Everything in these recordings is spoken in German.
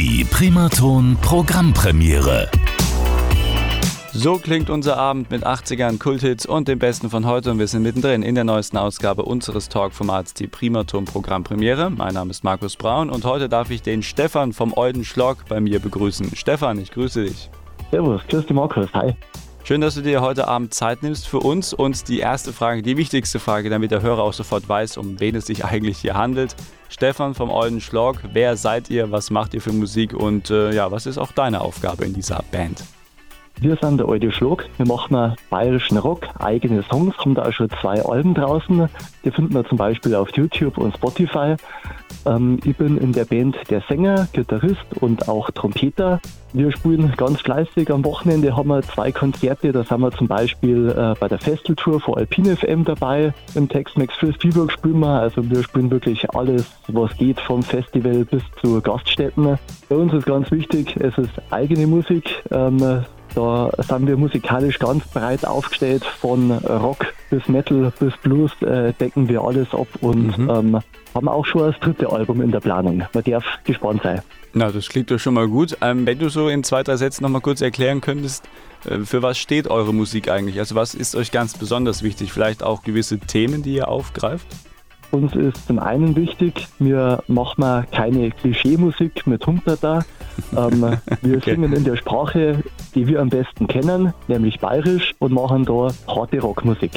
Die Primaton Programmpremiere. So klingt unser Abend mit 80ern, Kulthits und dem Besten von heute und wir sind mittendrin in der neuesten Ausgabe unseres Talkformats, die Primaton Programmpremiere. Mein Name ist Markus Braun und heute darf ich den Stefan vom Olden Schlock bei mir begrüßen. Stefan, ich grüße dich. Servus, grüß dich Markus, hi. Schön, dass du dir heute Abend Zeit nimmst für uns und die erste Frage, die wichtigste Frage, damit der Hörer auch sofort weiß, um wen es sich eigentlich hier handelt. Stefan vom Olden Schlock, wer seid ihr, was macht ihr für Musik und äh, ja, was ist auch deine Aufgabe in dieser Band? Wir sind der alte Schlag. Wir machen bayerischen Rock, eigene Songs, haben da auch schon zwei Alben draußen. Die finden wir zum Beispiel auf YouTube und Spotify. Ähm, ich bin in der Band der Sänger, Gitarrist und auch Trompeter. Wir spielen ganz fleißig. Am Wochenende haben wir zwei Konzerte. Da sind wir zum Beispiel äh, bei der Festeltour von Alpine FM dabei. Im Tex-Mex Fürstbiburg spielen wir. Also wir spielen wirklich alles, was geht, vom Festival bis zu Gaststätten. Bei uns ist ganz wichtig, es ist eigene Musik. Ähm, da sind wir musikalisch ganz breit aufgestellt, von Rock bis Metal bis Blues äh, decken wir alles ab und mhm. ähm, haben auch schon das dritte Album in der Planung. Man darf gespannt sein. Na, das klingt doch schon mal gut. Ähm, wenn du so in zwei, drei Sätzen noch mal kurz erklären könntest, äh, für was steht eure Musik eigentlich? Also was ist euch ganz besonders wichtig? Vielleicht auch gewisse Themen, die ihr aufgreift? Uns ist zum einen wichtig, wir machen keine Klischee-Musik mit Humperter. Ähm, wir okay. singen in der Sprache, die wir am besten kennen, nämlich bayerisch und machen da harte Rockmusik.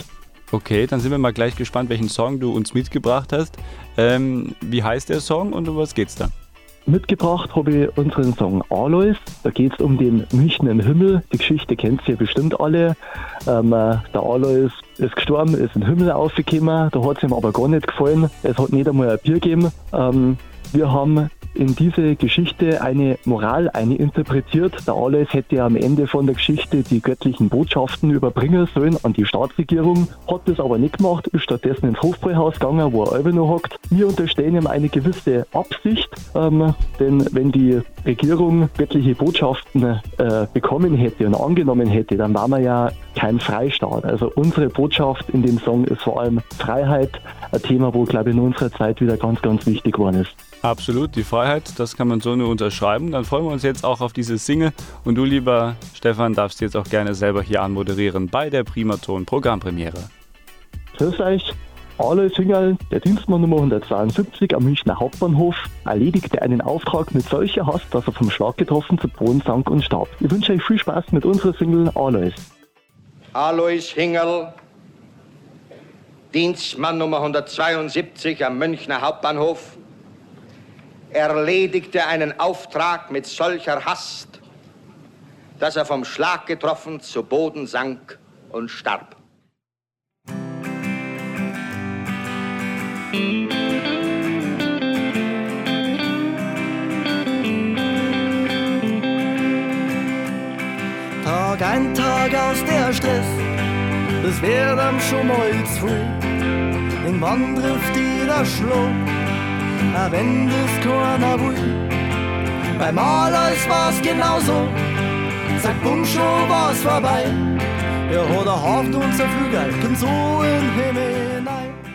Okay, dann sind wir mal gleich gespannt, welchen Song du uns mitgebracht hast. Ähm, wie heißt der Song und um was geht's da? Mitgebracht habe ich unseren Song Alois. Da geht es um den Münchner Himmel. Die Geschichte kennt ihr bestimmt alle. Ähm, äh, der Alois ist gestorben, ist in den Himmel aufgekommen. Da hat es ihm aber gar nicht gefallen. Es hat nicht einmal ein Bier gegeben. Ähm, wir haben in diese Geschichte eine Moral, eine interpretiert. Der Alois hätte am Ende von der Geschichte die göttlichen Botschaften überbringen sollen an die Staatsregierung, hat das aber nicht gemacht, ist stattdessen ins Hofbräuhaus gegangen, wo er selber noch hockt. Wir unterstellen ihm eine gewisse Absicht, ähm, denn wenn die Regierung göttliche Botschaften äh, bekommen hätte und angenommen hätte, dann waren wir ja kein Freistaat. Also unsere Botschaft in dem Song ist vor allem Freiheit, ein Thema, wo, glaube ich, in unserer Zeit wieder ganz, ganz wichtig geworden ist. Absolut, die Freiheit, das kann man so nur unterschreiben. Dann freuen wir uns jetzt auch auf diese Single. Und du, lieber Stefan, darfst jetzt auch gerne selber hier anmoderieren bei der Primaton Programmpremiere. Grüß euch. Alle Single, der Dienstmann Nummer 172 am Münchner Hauptbahnhof erledigte einen Auftrag mit solcher Hast, dass er vom Schlag getroffen zu Boden sank und starb. Ich wünsche euch viel Spaß mit unserer Single Alois. Alois Hingel, Dienstmann Nummer 172 am Münchner Hauptbahnhof, erledigte einen Auftrag mit solcher Hast, dass er vom Schlag getroffen zu Boden sank und starb. Tag ein, Tag aus der Stress, das wird am schon mal zu früh. Irgendwann trifft die der Schluck auch wenn das keiner will. Beim Alois war's genauso, sagt bumm, schon war's vorbei. Er hat er Haft und sein Flügel, kommt so in Himmel hinein.